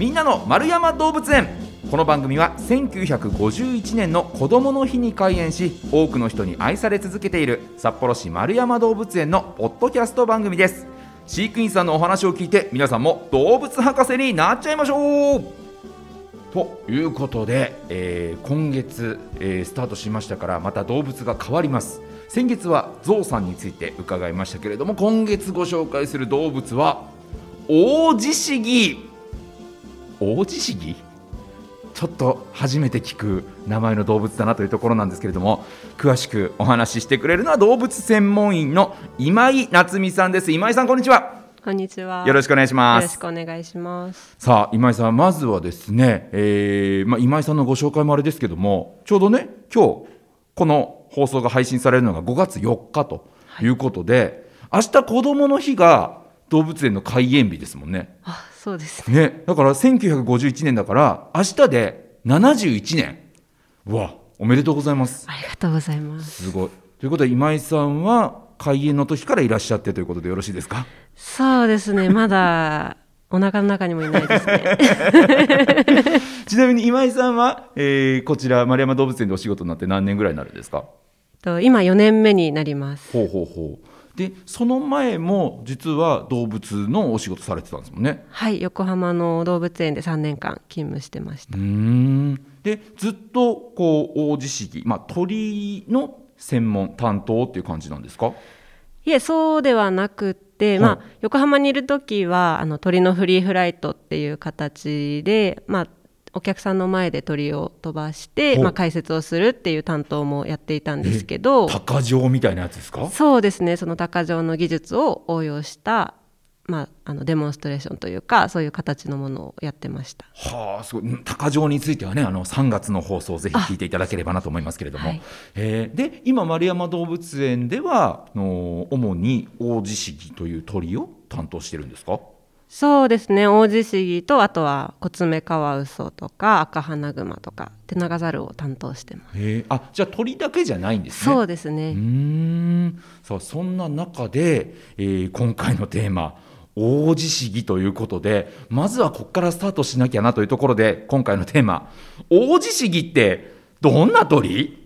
みんなの丸山動物園。この番組は1951年の子どもの日に開園し多くの人に愛され続けている札幌市丸山動物園のポッドキャスト番組です。飼育員さんのお話を聞いて皆さんも動物博士になっちゃいましょう。ということで、えー今月、えースタートしましたからまた動物が変わります。先月はゾウさんについて伺いましたけれども今月ご紹介する動物はオオジシギ。オオジシギちょっと初めて聞く名前の動物だなというところなんですけれども詳しくお話ししてくれるのは動物専門員の今井夏美さんです今井さんこんにちはこんにちは。よろしくお願いしますよろしくお願いします。さあ今井さんまずはですね、えーまあ、今井さんのご紹介もあれですけどもちょうどね今日この放送が配信されるのが5月4日ということで、明日子どもの日が動物園の開園日ですもんね。あ、そうですね。ねだから1951年だから明日で71年うわおめでとうございますありがとうございます。すごいということで今井さんは開園の時からいらっしゃってということでよろしいですか？そうですね。まだお腹の中にもいないですね。ちなみに今井さんは、えーこちら丸山動物園でお仕事になって何年ぐらいになるんですか？と今4年目になります。ほうほうほうでその前も実は動物のお仕事されてたんですもんね。はい、横浜の動物園で3年間勤務してました。うーん。でずっとこう大地式、まあ、鳥の専門担当っていう感じなんですか？いえ、そうではなくって、はい。まあ、横浜にいる時はあの鳥のフリーフライトっていう形で、まあ、お客さんの前で鳥を飛ばして、まあ、解説をするっていう担当もやっていたんですけど 鷹状みたいなやつですか？そうですねその鷹状の技術を応用した、まあ、あのデモンストレーションというかそういう形のものをやってました。はあすごい。うん鷹状についてはねあの3月の放送をぜひ聞いていただければなと思いますけれども、はい。えーで今丸山動物園ではあの主にオオジシギという鳥を担当してるんですか？そうですね。オオジシギとあとはコツメカワウソとかアカハナグマとかテナガザルを担当してます。あじゃあ鳥だけじゃないんですね。そうですね、うーん。さあそんな中で、えー今回のテーマ大地市議ということでまずはここからスタートしなきゃなというところで今回のテーマ大地市議ってどんな鳥？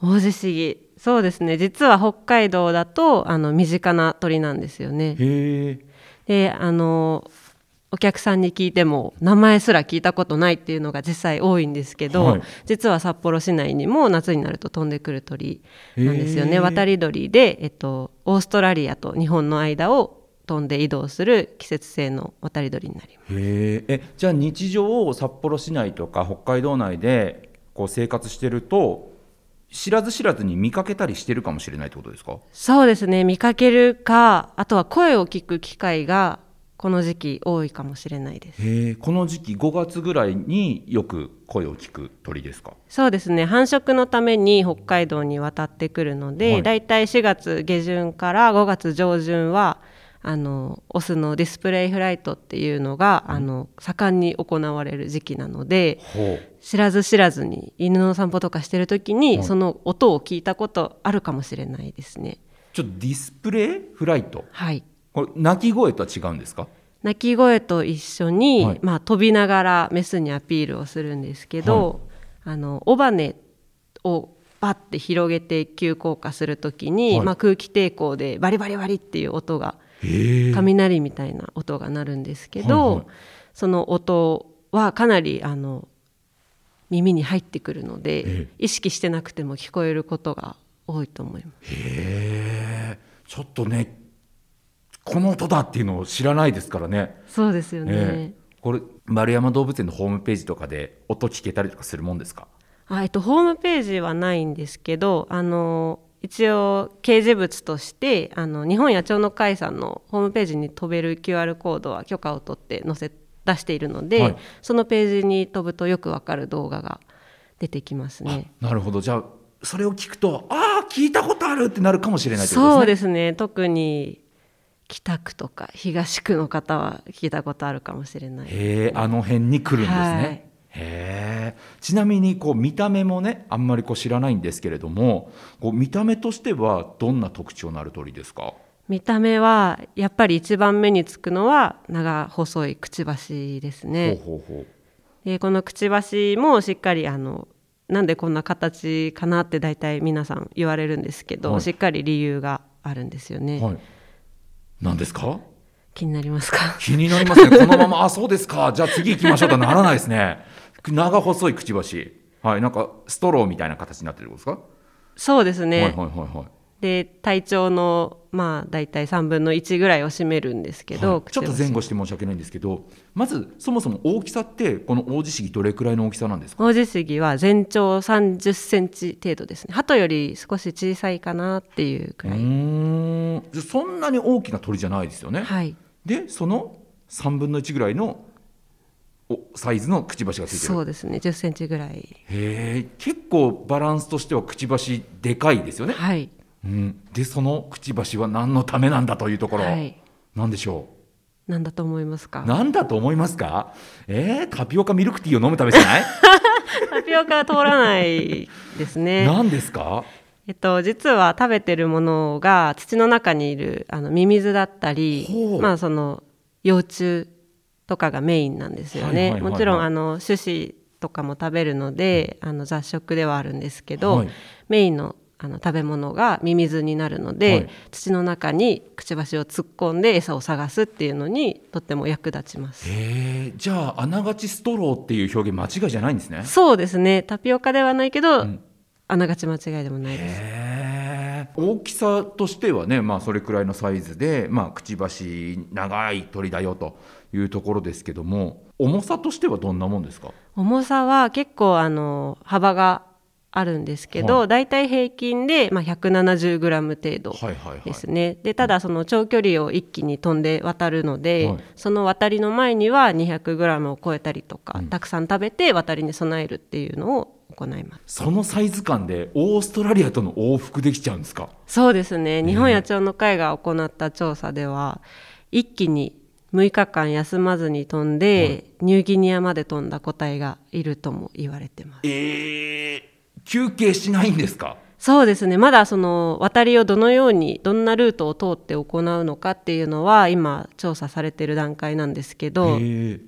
オオジシギそうですね。実は北海道だとあの身近な鳥なんですよね。へえであのお客さんに聞いても名前すら聞いたことないっていうのが実際多いんですけど、はい。実は札幌市内にも夏になると飛んでくる鳥なんですよへー。ね渡り鳥で、えっと、オーストラリアと日本の間を飛んで移動する季節性の渡り鳥になります。へええじゃあ日常札幌市内とか北海道内でこう生活してると知らず知らずに見かけたりしてるかもしれないってことですか？そうですね。見かけるかあとは声を聞く機会がこの時期多いかもしれないです。この時期5月ぐらいによく声を聞く鳥ですか？そうですね。繁殖のために北海道に渡ってくるので、はい。だいたい4月下旬から5月上旬はあのオスのディスプレイフライトっていうのが、あの盛んに行われる時期なので知らず知らずに犬の散歩とかしてる時に、はい。その音を聞いたことあるかもしれないですね。ちょっとディスプレイフライト。はい。これ鳴き声とは違うんですか？鳴き声と一緒に、はい。まあ、飛びながらメスにアピールをするんですけど、あの尾羽をバッて広げて急降下する時に、はい。まあ、空気抵抗でバリバリバリっていう音が雷みたいな音が鳴るんですけど、はいはい。その音はかなりあの耳に入ってくるので、ええ。意識してなくても聞こえることが多いと思います。へえちょっとねこの音だっていうのを知らないですからね。そうですよね、ええ。これ丸山動物園のホームページとかで音聞けたりとかするもんですか？あえっと、ホームページはないんですけどあの一応掲示物としてあの日本野鳥の会さんのホームページに飛べる QR コードは許可を取って載せ出しているので、はい。そのページに飛ぶとよくわかる動画が出てきますね。なるほど。じゃあそれを聞くとああ聞いたことあるってなるかもしれないね。そうですね。特に北区とか東区の方は聞いたことあるかもしれない。へえあの辺に来るんですね、はいちなみにこう見た目もねあんまりこう知らないんですけれどもこう見た目としてはどんな特徴のある鳥ですか？見た目はやっぱり一番目につくのは長細いくちばしですね。ほうほうほうでこのくちばしもしっかりあのなんでこんな形かなって大体皆さん言われるんですけど、はいしっかり理由があるんですよね。はい。何ですか？気になりますか？気になりますね。このままあそうですか。じゃあ次行きましょうとはならないですね。長細いくちばし。はい。なんかストローみたいな形になってるんですか？そうですね。はいはいはいはい。で体長のまあ大体3分の1ぐらいを占めるんですけど、はいちょっと前後して申し訳ないんですけど、まずそもそも大きさってこの大地杉どれくらいの大きさなんですか？オオジスギは全長30センチ程度ですね鳩より少し小さいかなっていうくうらい、ーん。じゃあそんなに大きな鳥じゃないですよね。はいでその3分の1ぐらいのおサイズのくちばしがついてる。そうですね。10センチぐらい。へえ。結構バランスとしてはくちばしでかいですよね。はい。うん、でそのくちばしは何のためなんだというところ、はい。なんでしょなんだと思いますか？うなんだと思いますか？えー、タピオカミルクティーを飲むためじゃない？タピオカは通らないですね。何ですか？えっと、実は食べてるものが土の中にいるあのミミズだったりまあ、その幼虫とかがメインなんですよね。もちろんあの種子とかも食べるので、あの雑食ではあるんですけど、はい。メインのあの食べ物がミミズになるので、はい。土の中にくちばしを突っ込んで餌を探すっていうのにとっても役立ちます。じゃああながちストローっていう表現間違いじゃないんですね。そうですね。タピオカではないけど、んあながち間違いでもないです。大きさとしてはねまあそれくらいのサイズでまあくちばし長い鳥だよというところですけども重さとしてはどんなもんですか？重さは結構あの幅があるんですけど、はだい。たい平均で、まあ、170g 程度はいはいはい。ですね、でただその長距離を一気に飛んで渡るので、はい。その渡りの前には 200g を超えたりとか、うん。たくさん食べて渡りに備えるっていうのを行います。そのサイズ感でオーストラリアとの往復できちゃうんですか？そうですね。日本野鳥の会が行った調査では一気に6日間休まずに飛んで、ニューギニアまで飛んだ個体がいるとも言われてます。えー、休憩しないんですか？そうですね。まだその渡りをどのようにどんなルートを通って行うのかっていうのは今調査されている段階なんですけど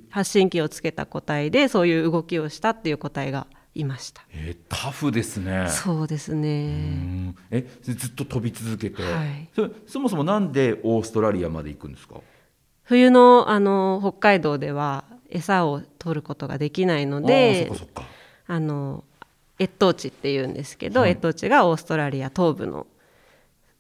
発信機をつけた個体でそういう動きをしたっていう個体がいました。えータフですね。そうですうね。ん。えずっと飛び続けて、はい。そそもそもなんでオーストラリアまで行くんですか？冬のあの北海道では餌を取ることができないのであーそっかそっか。あの越冬地っていうんですけど、はい。越冬地がオーストラリア東部の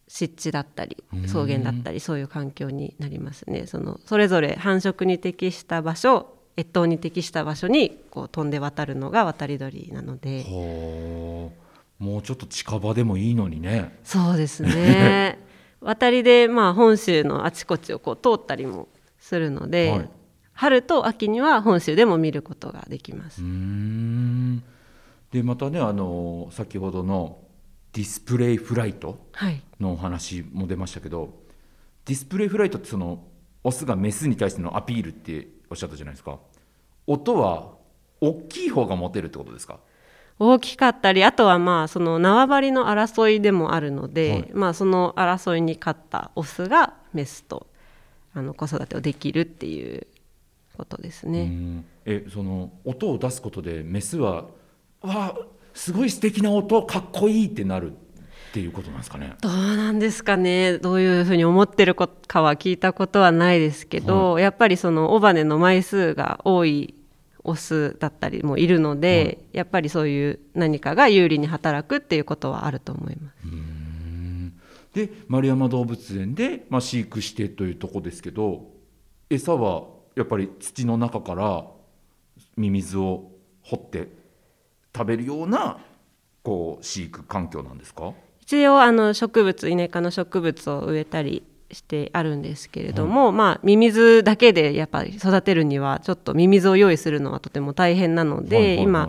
湿地だったりうん。草原だったりそういう環境になりますね。そのそれぞれ繁殖に適した場所越冬に適した場所にこう飛んで渡るのが渡り鳥なので。もうちょっと近場でもいいのにね。そうですね。渡りでまあ本州のあちこちをこう通ったりもするので、はい。春と秋には本州でも見ることができます。でまたねあの先ほどのディスプレイフライトはい。のお話も出ましたけどディスプレイフライトってそのオスがメスに対してのアピールっておっしゃったじゃないですか。音は大きい方がモテるってことですか？大きかったりあとはまあその縄張りの争いでもあるので、はい。まあ、その争いに勝ったオスがメスとあの子育てをできるっていうことですうね。ん。えその音を出すことでメスは「わあすごい素敵な音かっこいい」ってなるっていうことなんですかね。どうなんですかね。どういうふうに思ってるかは聞いたことはないですけど、やっぱりその尾羽の枚数が多いオスだったりもいるので、やっぱりそういう何かが有利に働くっていうことはあると思います。で丸山動物園で、まあ、飼育してというとこですけど餌はやっぱり土の中からミミズを掘って食べるようなこう飼育環境なんですか？一応あの植物イネ科の植物を植えたりしてあるんですけれども、まあミミズだけでやっぱり育てるにはちょっとミミズを用意するのはとても大変なので、はいはいはい。今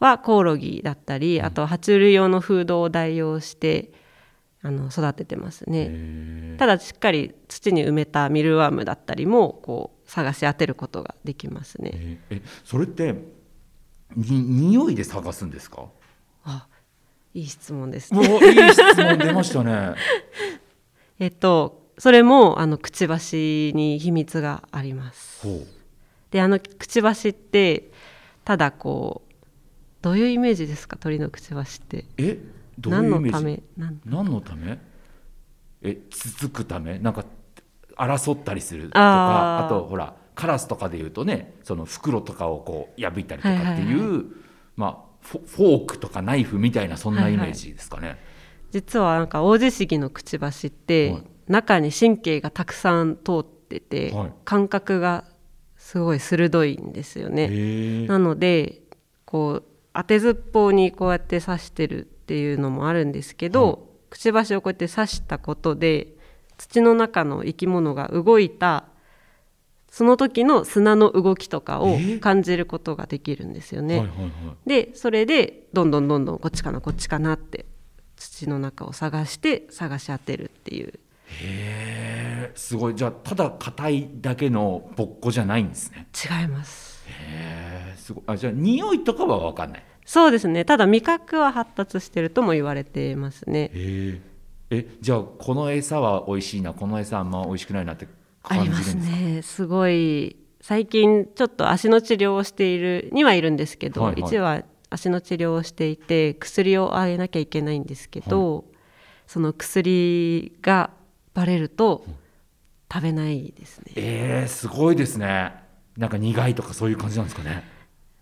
はコオロギだったりあとは爬虫類用のフードを代用してあの育ててますね。へただしっかり土に埋めたミルワームだったりもこう探し当てることができますね。ええそれってに匂いで探すんですか？あいい質問です。うね。わいい質問出ましたね。えっとそれもあのくちばしに秘密があります。ほう。であのくちばしってただこうどういうイメージですか？鳥のくちばしって。えどうい何うイメージ？のため？何？何のため？えつつくため？なんか争ったりするとかあとほらカラスとかでいうとねその袋とかをこう破いたりとかっていう、はいはいはまあフォークとかナイフみたいなそんなイメージですかね、実はなんかオオジシギのくちばしって、はい。中に神経がたくさん通ってて、はい。感覚がすごい鋭いんですよね。なのでこう当てずっぽうにこうやって刺してるっていうのもあるんですけど、はい。くちばしをこうやって刺したことで土の中の生き物が動いたその時の砂の動きとかをえー？感じることができるんですよね。はいはいはい。でそれでどんどんどんどんこっちかなこっちかなって土の中を探して探し当てるっていう。へえすごい。じゃあただ硬いだけのぼっこじゃないんですね。違います。へえすごい。あじゃあ匂いとかは分かんない。そうですね。ただ味覚は発達してるとも言われてますね。へええじゃあこの餌は美味しいなこの餌あんま美味しくないなってありますね。すごい。最近ちょっと足の治療をしているにはいるんですけど、はいはい。一は足の治療をしていて薬をあげなきゃいけないんですけど、その薬がバレると食べないですね。えー、すごいですね。なんか苦いとかそういう感じなんですかね？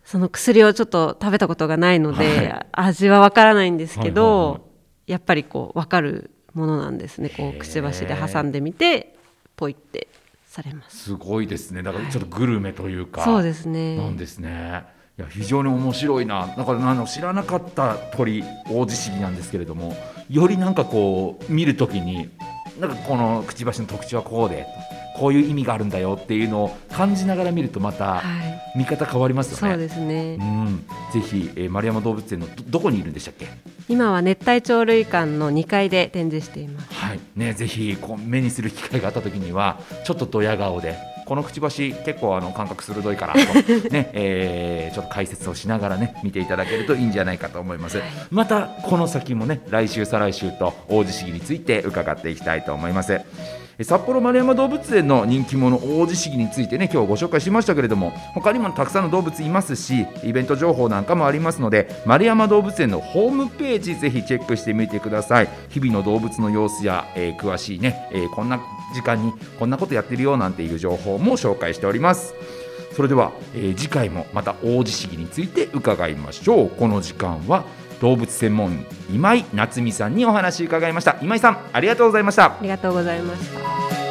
その薬をちょっと食べたことがないので、はい。味はわからないんですけど、はいはいはいやっぱりこう分かるものなんですね。こうくちばしで挟んでみてポイってされますすごいですね。だからちょっとグルメというか、そうですね。なんですね。いや非常に面白いな。だからあの知らなかった鳥大地シギなんですけれどもよりなんかこう見るときになんかこのくちばしの特徴はこうでこういう意味があるんだよっていうのを感じながら見るとまたはい。見方変わりますよね。そうですね。うん、ぜひ、えー丸山動物園のどどこにいるんでしたっけ？今は熱帯鳥類館の2階で展示しています。はい。ね、ぜひこう目にする機会があった時にはちょっとドヤ顔でこのくちばし結構あの感覚鋭いからと、ねえーちょっと解説をしながらね見ていただけるといいんじゃないかと思います、はい。またこの先もね来週再来週と王子市議について伺っていきたいと思います。え札幌丸山動物園の人気者王子市議についてね今日ご紹介しましたけれども他にもたくさんの動物いますしイベント情報なんかもありますので丸山動物園のホームページぜひチェックしてみてください。日々の動物の様子や、えー詳しいね、えーこんな時間にこんなことやってるよなんていう情報も紹介しております。それでは、えー次回もまた王子市議について伺いましょう。この時間は動物専門今井夏美さんにお話伺いました。今井さんありがとうございました。ありがとうございました。